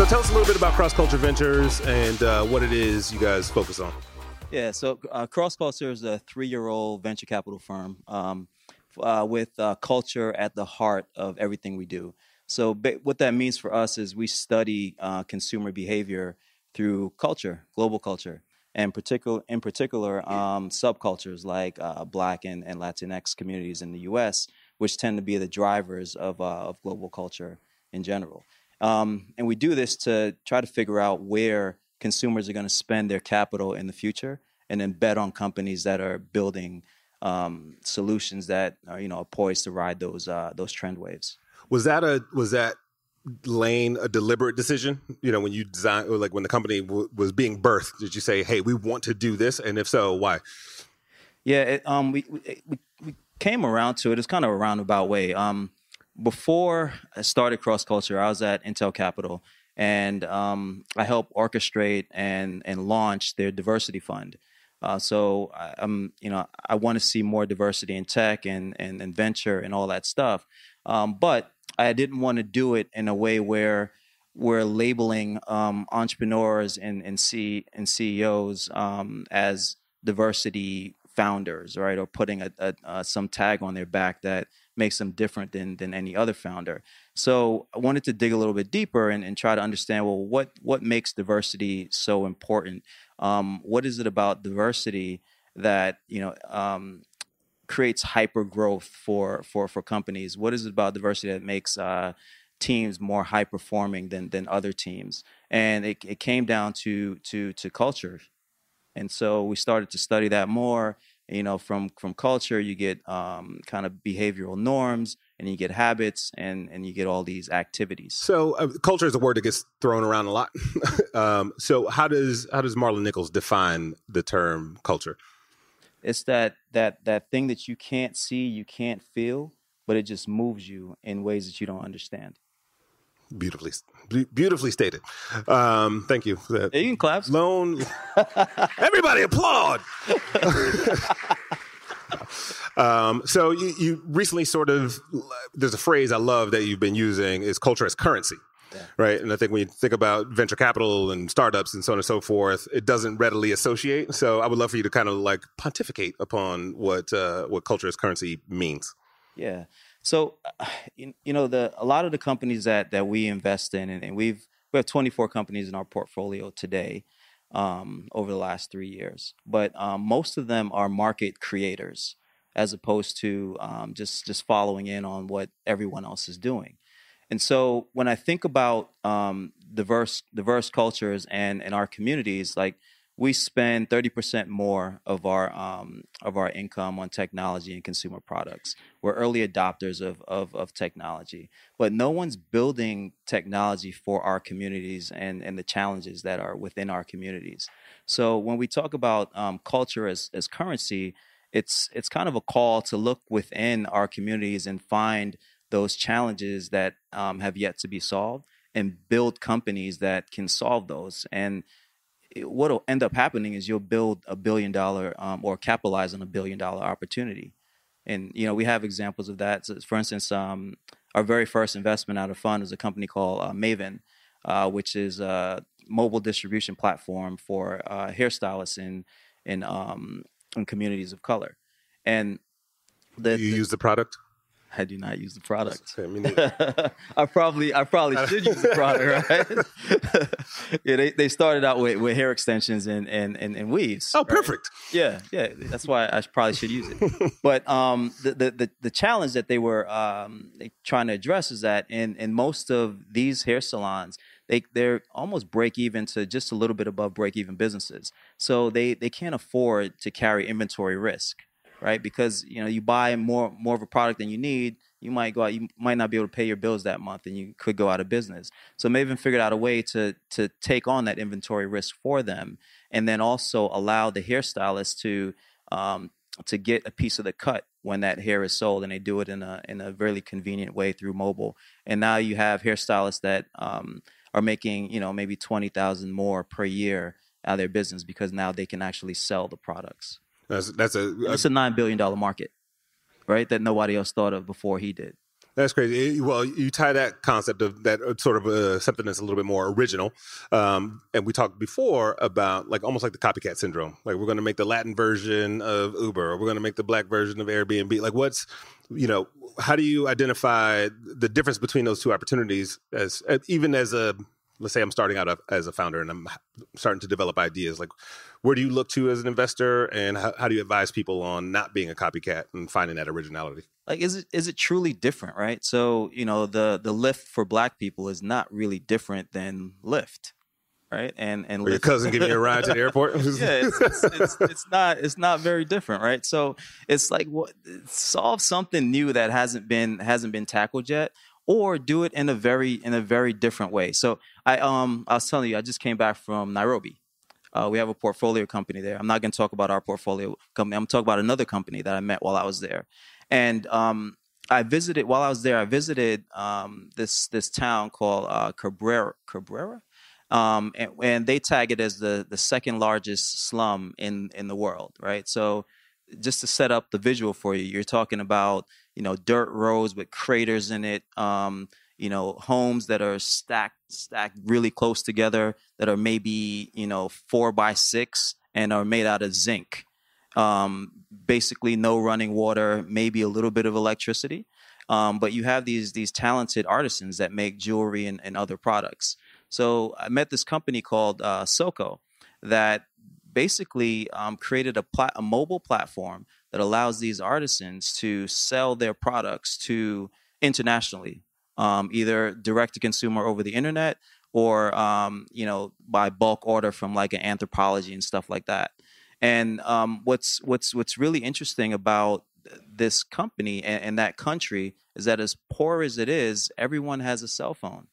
So tell us a little bit about Cross Culture Ventures and uh, what it is you guys focus on. Yeah, so uh, Cross Culture is a three-year-old venture capital firm um, uh, with uh, culture at the heart of everything we do. So what that means for us is we study uh, consumer behavior through culture, global culture, and particular in particular um, subcultures like uh, Black and, and Latinx communities in the U.S., which tend to be the drivers of of global culture in general. Um, and we do this to try to figure out where consumers are going to spend their capital in the future and then bet on companies that are building um, solutions that are, you know, are poised to ride those, uh, those trend waves. Was that a, was that lane a deliberate decision? You know, when you design, or like when the company w- was being birthed, did you say, "Hey, we want to do this"? And if so, why? Yeah, it, um, we, we, we came around to it. It's kind of a roundabout way. Um, before I started Cross Culture, I was at Intel Capital, and um, I helped orchestrate and and launch their diversity fund. Uh, so I, am you know, I want to see more diversity in tech and, and, and venture and all that stuff. Um, but I didn't want to do it in a way where we're labeling um, entrepreneurs and and, C, and CEOs um, as diversity founders, right? Or putting a, a, a, some tag on their back that makes them different than than any other founder. So I wanted to dig a little bit deeper and, and try to understand well what what makes diversity so important. Um, what is it about diversity that you know um, creates hyper growth for for for companies? What is it about diversity that makes uh, teams more high performing than than other teams? And it, it came down to to to culture. And so we started to study that more you know from from culture you get um, kind of behavioral norms and you get habits and and you get all these activities. So uh, culture is a word that gets thrown around a lot. Um, so how does how does marlon nichols define the term culture? It's that that that thing that you can't see you can't feel but it just moves you in ways that you don't understand Beautifully, beautifully stated. Um, thank you. For that. You can clap. Lone. Everybody applaud. um, so you, you recently sort of there's a phrase I love that you've been using is culture as currency. Yeah. Right. And I think when you think about venture capital and startups and so on and so forth, it doesn't readily associate. So I would love for you to kind of like pontificate upon what uh, what culture as currency means. Yeah. So, you, you know, the a lot of the companies that that we invest in, and, and we've we have 24 companies in our portfolio today um, over the last three years, but um, most of them are market creators as opposed to um, just just following in on what everyone else is doing. And so, when I think about um, diverse diverse cultures and and our communities, like we spend 30% more of our um, of our income on technology and consumer products. We're early adopters of, of, of technology, but no one's building technology for our communities and, and the challenges that are within our communities. So when we talk about um, culture as, as currency, it's it's kind of a call to look within our communities and find those challenges that um, have yet to be solved and build companies that can solve those and what'll end up happening is you'll build a billion dollar um, or capitalize on a billion dollar opportunity. And you know we have examples of that. So for instance, um, our very first investment out of fund is a company called uh, Maven, uh, which is a mobile distribution platform for uh, hairstylists in in um, in communities of color. And the, you the, use the product? I do not use the product. I probably I probably should use the product, right? yeah, they, they started out with, with hair extensions and and, and, and weaves. Oh, right? perfect. Yeah, yeah. That's why I probably should use it. but um, the, the, the the challenge that they were um, they trying to address is that in in most of these hair salons, they they're almost break even to just a little bit above break even businesses. So they they can't afford to carry inventory risk right? Because you know you buy more more of a product than you need, you might go out, you might not be able to pay your bills that month, and you could go out of business. So Maven figured out a way to to take on that inventory risk for them, and then also allow the hairstylist to um, to get a piece of the cut when that hair is sold, and they do it in a in a really convenient way through mobile. And now you have hairstylists that um, are making you know maybe twenty thousand more per year out of their business because now they can actually sell the products. That's that's a, a it's a nine billion dollar market, right? That nobody else thought of before he did. That's crazy. Well, you tie that concept of that uh, sort of uh, something that's a little bit more original, um, and we talked before about like almost like the copycat syndrome. Like we're going to make the Latin version of Uber, or we're going to make the black version of Airbnb. Like what's you know how do you identify the difference between those two opportunities as even as a let's say I'm starting out as a founder and I'm starting to develop ideas, like where do you look to as an investor, and how, how, do you advise people on not being a copycat and finding that originality? Like, is it is it truly different, right? So you know, the the Lyft for Black people is not really different than Lyft. Right and and your cousin giving you a ride to the airport. yeah, it's, it's, it's, it's, not it's not very different, right? So it's like what solve something new that hasn't been hasn't been tackled yet, or do it in a very in a very different way. So I um I was telling you I just came back from Nairobi. Uh, we have a portfolio company there. I'm not going to talk about our portfolio company. I'm talking about another company that I met while I was there, and um, I visited while I was there. I visited um, this this town called uh, Kibera. Kibera. Um, and, and, they tag it as the the second largest slum in in the world, right? So just to set up the visual for you, you're talking about you know dirt roads with craters in it, um, you know homes that are stacked stacked really close together that are maybe you know four by six and are made out of zinc. Um, basically, no running water, maybe a little bit of electricity. Um, but you have these these talented artisans that make jewelry and, and other products. So I met this company called uh, Soko that basically um, created a, plat- a mobile platform that allows these artisans to sell their products to internationally, um, either direct to consumer over the internet or um, you know by bulk order from like an Anthropologie and stuff like that. And um, what's what's what's really interesting about this company and, and that country is that as poor as it is, everyone has a cell phone,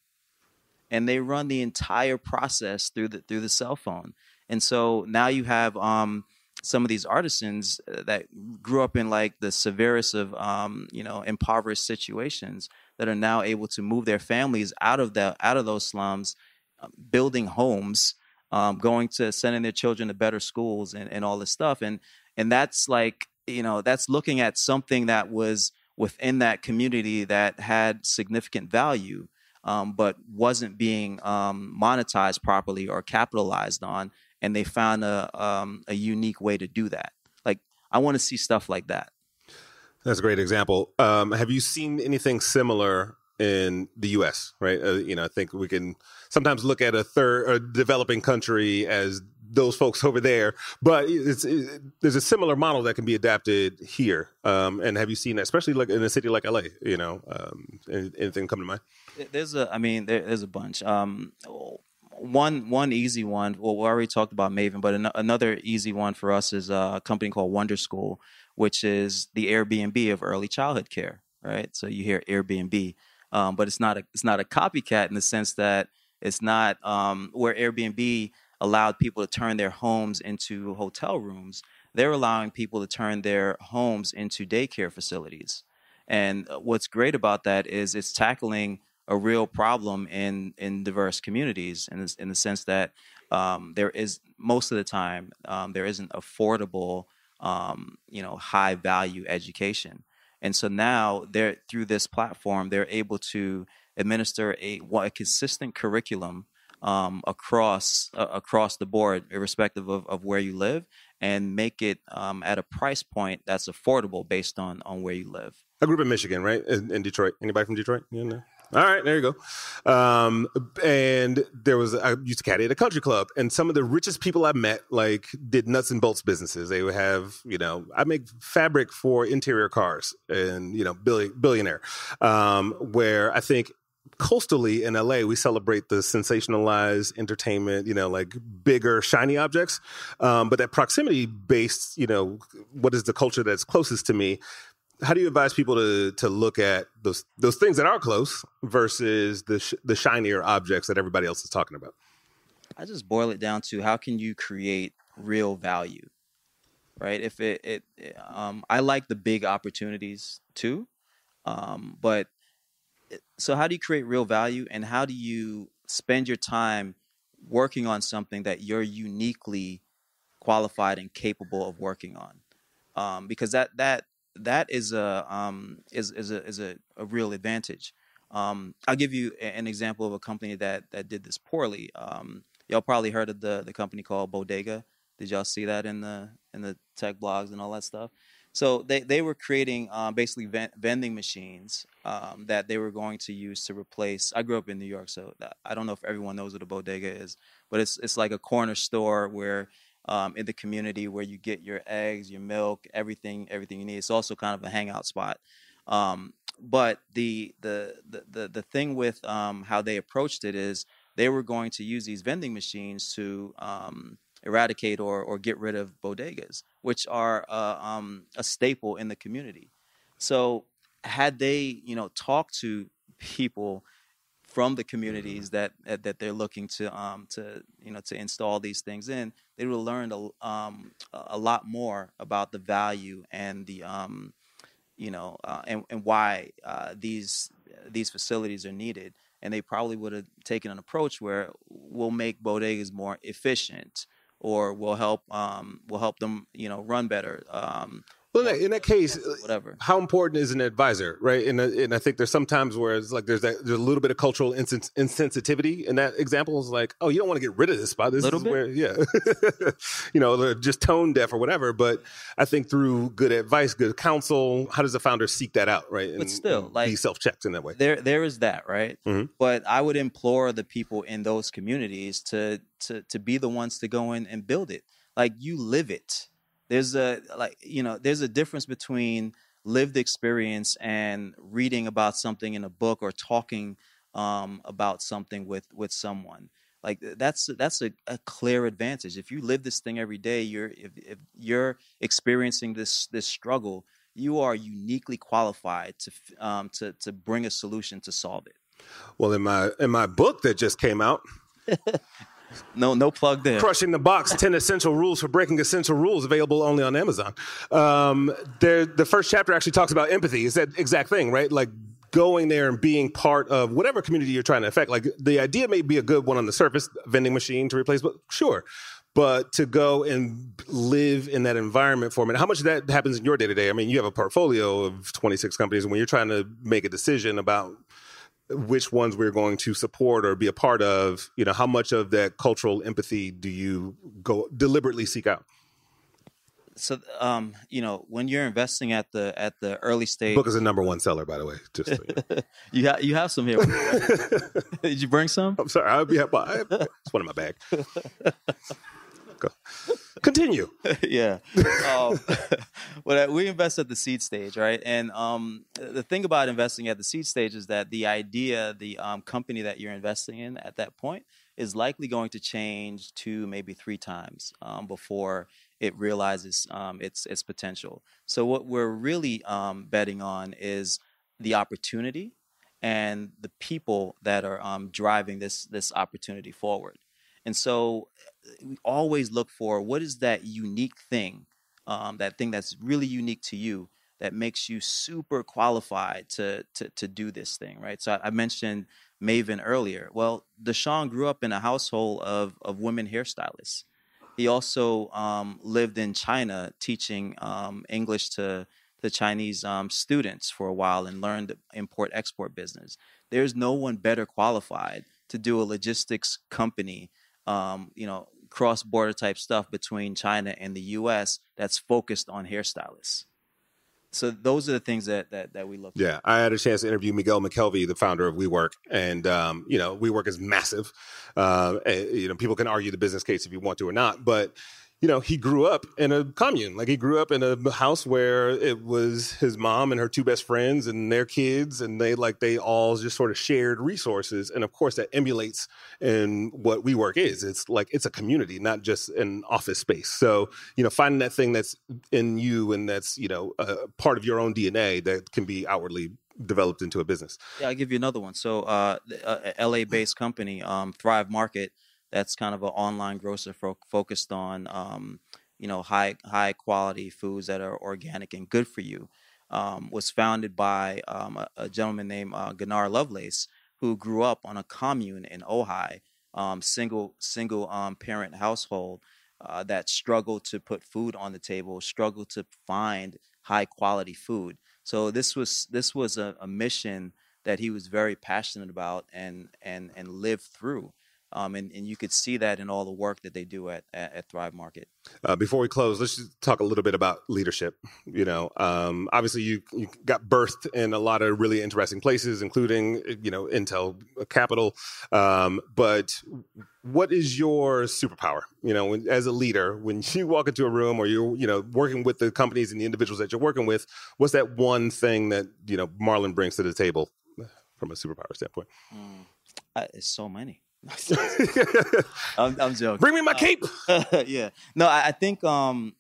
and they run the entire process through the through the cell phone. And so now you have um, some of these artisans uh, that grew up in like the severest of um, you know impoverished situations that are now able to move their families out of the out of those slums, uh, building homes, um, going to sending their children to better schools and, and all this stuff. And and that's like you know that's looking at something that was within that community that had significant value. Um, but wasn't being um, monetized properly or capitalized on and they found a um, a unique way to do that. Like I want to see stuff like that. That's a great example. Um, have you seen anything similar in the U.S. Right? Uh, you know, I think we can sometimes look at a third a developing country as those folks over there, but it's, it, there's a similar model that can be adapted here. Um, and have you seen that, especially like in a city like LA? You know, um, anything come to mind? There's a, I mean, there, there's a bunch. Um, one one easy one. Well, we already talked about Maven, but an- another easy one for us is a company called Wonder School, which is the Airbnb of early childhood care. Right. So you hear Airbnb, um, but it's not a it's not a copycat in the sense that it's not um, where Airbnb allowed people to turn their homes into hotel rooms. They're allowing people to turn their homes into daycare facilities. And uh, what's great about that is it's tackling a real problem in in diverse communities in in the sense that um, there is most of the time um, there isn't affordable um, you know high value education and so now they're through this platform they're able to administer a, a consistent curriculum um, across uh, across the board irrespective of, of where you live and make it um, at a price point that's affordable based on on where you live I grew up in Michigan, right? In, in Detroit. Anybody from Detroit? Know? All right, there you go. Um, and there was I used to caddy at a country club, and some of the richest people I met like did nuts and bolts businesses. They would have, you know, I make fabric for interior cars, and you know, billion, billionaire. Um, where I think coastally in LA, we celebrate the sensationalized entertainment, you know, like bigger, shiny objects. Um, but that proximity based, you know, what is the culture that's closest to me how do you advise people to to look at those those things that are close versus the sh- the shinier objects that everybody else is talking about? I just boil it down to how can you create real value, right? If it, it um, I like the big opportunities too, um, but so how do you create real value, and how do you spend your time working on something that you're uniquely qualified and capable of working on? Um, because that that that is a um, is is a is a, a real advantage. Um, I'll give you an example of a company that that did this poorly. Um, y'all probably heard of the the company called Bodega. Did y'all see that in the in the tech blogs and all that stuff? So they, they were creating um, basically vending machines um, that they were going to use to replace. I grew up in New York, so I don't know if everyone knows what a bodega is, but it's it's like a corner store where um, in the community where you get your eggs, your milk, everything everything you need. It's also kind of a hangout spot. Um, but the, the the the the thing with um, how they approached it is they were going to use these vending machines to um, eradicate or, or get rid of bodegas, which are uh, um, a staple in the community. So had they, you know, talked to people from the communities that that they're looking to um, to you know to install these things in, they would have learned a, um, a lot more about the value and the um, you know uh, and, and why uh, these these facilities are needed. And they probably would have taken an approach where we'll make bodegas more efficient or we'll help um, will help them you know run better. Um, well, in that, case, whatever. How important is an advisor, right? And, and I think there's sometimes where it's like there's that, there's a little bit of cultural insens- insensitivity in that example. Is like, oh, you don't want to get rid of this spot. This little is bit? where, yeah, you know, just tone deaf or whatever. But I think through good advice, good counsel, how does the founder seek that out, right? And, but still, like be self checked in that way. There, there is that, right? Mm-hmm. But I would implore the people in those communities to to to be the ones to go in and build it. Like you live it there's a like you know there's a difference between lived experience and reading about something in a book or talking um, about something with with someone. Like that's that's a, a, clear advantage. If you live this thing every day you're if, if you're experiencing this this struggle you are uniquely qualified to um, to to bring a solution to solve it. Well in my in my book that just came out no, no plug there. Crushing the box: Ten Essential Rules for Breaking Essential Rules, available only on Amazon. Um, the first chapter actually talks about empathy. It's that exact thing, right? Like going there and being part of whatever community you're trying to affect. Like the idea may be a good one on the surface, vending machine to replace, but sure. But to go and live in that environment for a minute, how much that happens in your day to day? I mean, you have a portfolio of 26 companies, and when you're trying to make a decision about which ones we're going to support or be a part of, you know, how much of that cultural empathy do you go deliberately seek out? So, um, you know, when you're investing at the at the early stage, book is a number one seller, by the way. Just so you, know. you have you have some here. Did you bring some? I'm sorry, I'll be happy. It's one in my bag. Continue. yeah. Um, we invest at the seed stage, right? And um, the thing about investing at the seed stage is that the idea, the um, company that you're investing in at that point, is likely going to change two, maybe three times um, before it realizes um, its its potential. So what we're really um, betting on is the opportunity and the people that are driving this this opportunity forward. And so we always look for what is that unique thing, um, that thing that's really unique to you that makes you super qualified to to, to do this thing, right? So I, I mentioned Maven earlier. Well, Deshaun grew up in a household of of women hairstylists. He also um, lived in China teaching um, English to the Chinese um, students for a while and learned import export business. There's no one better qualified to do a logistics company um, you know, cross border type stuff between China and the US that's focused on hairstylists. So those are the things that that, that we look. Yeah, I had a chance to interview Miguel McKelvey, the founder of WeWork, and um, you know, WeWork is massive. Uh, and, you know, people can argue the business case if you want to or not, but you know, he grew up in a commune. Like he grew up in a house where it was his mom and her two best friends and their kids, and they like they all just sort of shared resources. And of course, that emulates in what WeWork is. It's like it's a community, not just an office space. So you know, finding that thing that's in you and that's you know part of your own DNA that can be outwardly developed into a business. Yeah, I'll give you another one. So, uh, a LA-based company, um, Thrive Market that's kind of an online grocer fo- focused on um, you know high high quality foods that are organic and good for you. Um, was founded by um, a, a, gentleman named uh, Gunnar Lovelace, who grew up on a commune in Ojai, um, single single um, parent household uh, that struggled to put food on the table, struggled to find high quality food. So this was this was a, a mission that he was very passionate about and and and lived through. Um, and, and you could see that in all the work that they do at, at, at Thrive Market. Uh, before we close, let's just talk a little bit about leadership. You know, um, obviously you, you got birthed in a lot of really interesting places, including, you know, Intel Capital. Um, but what is your superpower? You know, when, as a leader, when you walk into a room or you're, you know, working with the companies and the individuals that you're working with, what's that one thing that, you know, Marlon brings to the table from a superpower standpoint? Mm, uh, it's so many. I'm, I'm, joking. Bring me my cape. Uh, yeah. No, I, I, think um,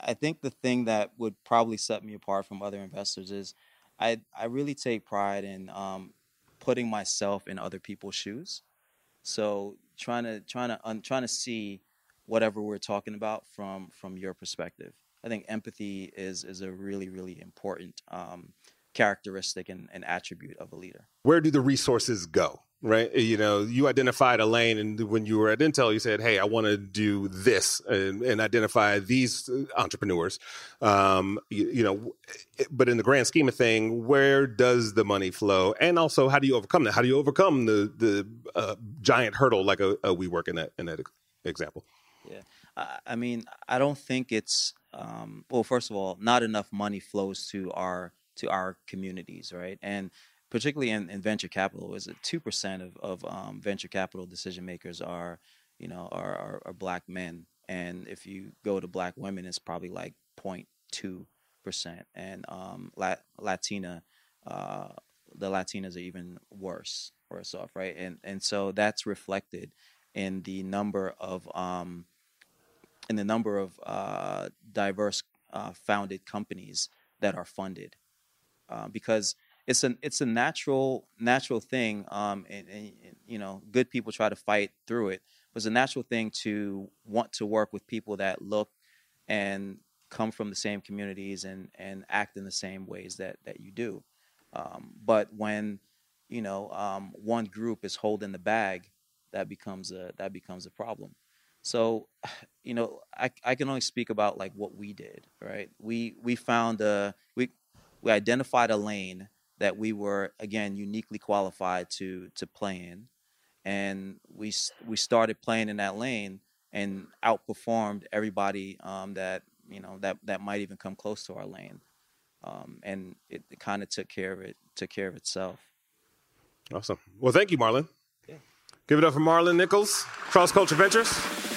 I think the thing that would probably set me apart from other investors is I I really take pride in um, putting myself in other people's shoes. So trying to trying to um, trying to see whatever we're talking about from from your perspective. I think empathy is is a really really important um, characteristic and, and attribute of a leader. Where do the resources go? right? You know, you identified a lane, and when you were at Intel, you said, "Hey, I want to do this," and, and, identify these uh, entrepreneurs. Um, you, you, know, but in the grand scheme of thing, where does the money flow, and also how do you overcome that? How do you overcome the the uh, giant hurdle like a, a WeWork in that in that example? Yeah, I mean, I don't think it's um, well. First of all, not enough money flows to our to our communities, right? And particularly in, in venture capital, is two percent of of um, venture capital decision makers are, you know, are, are, are black men, and if you go to black women, it's probably like 0.2 percent, and um, Lat- Latina, uh, the Latinas are even worse, worse off, right? And and so that's reflected in the number of um, in the number of uh, diverse uh, founded companies that are funded, uh, because it's a it's a natural natural thing um, and, and, you know good people try to fight through it but it's a natural thing to want to work with people that look and come from the same communities and and act in the same ways that that you do. Um, but when you know um, one group is holding the bag that becomes a that becomes a problem. So you know I, I can only speak about like what we did right? We we found a we we identified a lane that we were again uniquely qualified to to play in, and we we started playing in that lane and outperformed everybody um, that you know that that might even come close to our lane, um, and it, it kind of took care of it took care of itself. Awesome. Well, thank you, Marlon. Yeah. Give it up for Marlon Nichols, Cross Culture Ventures.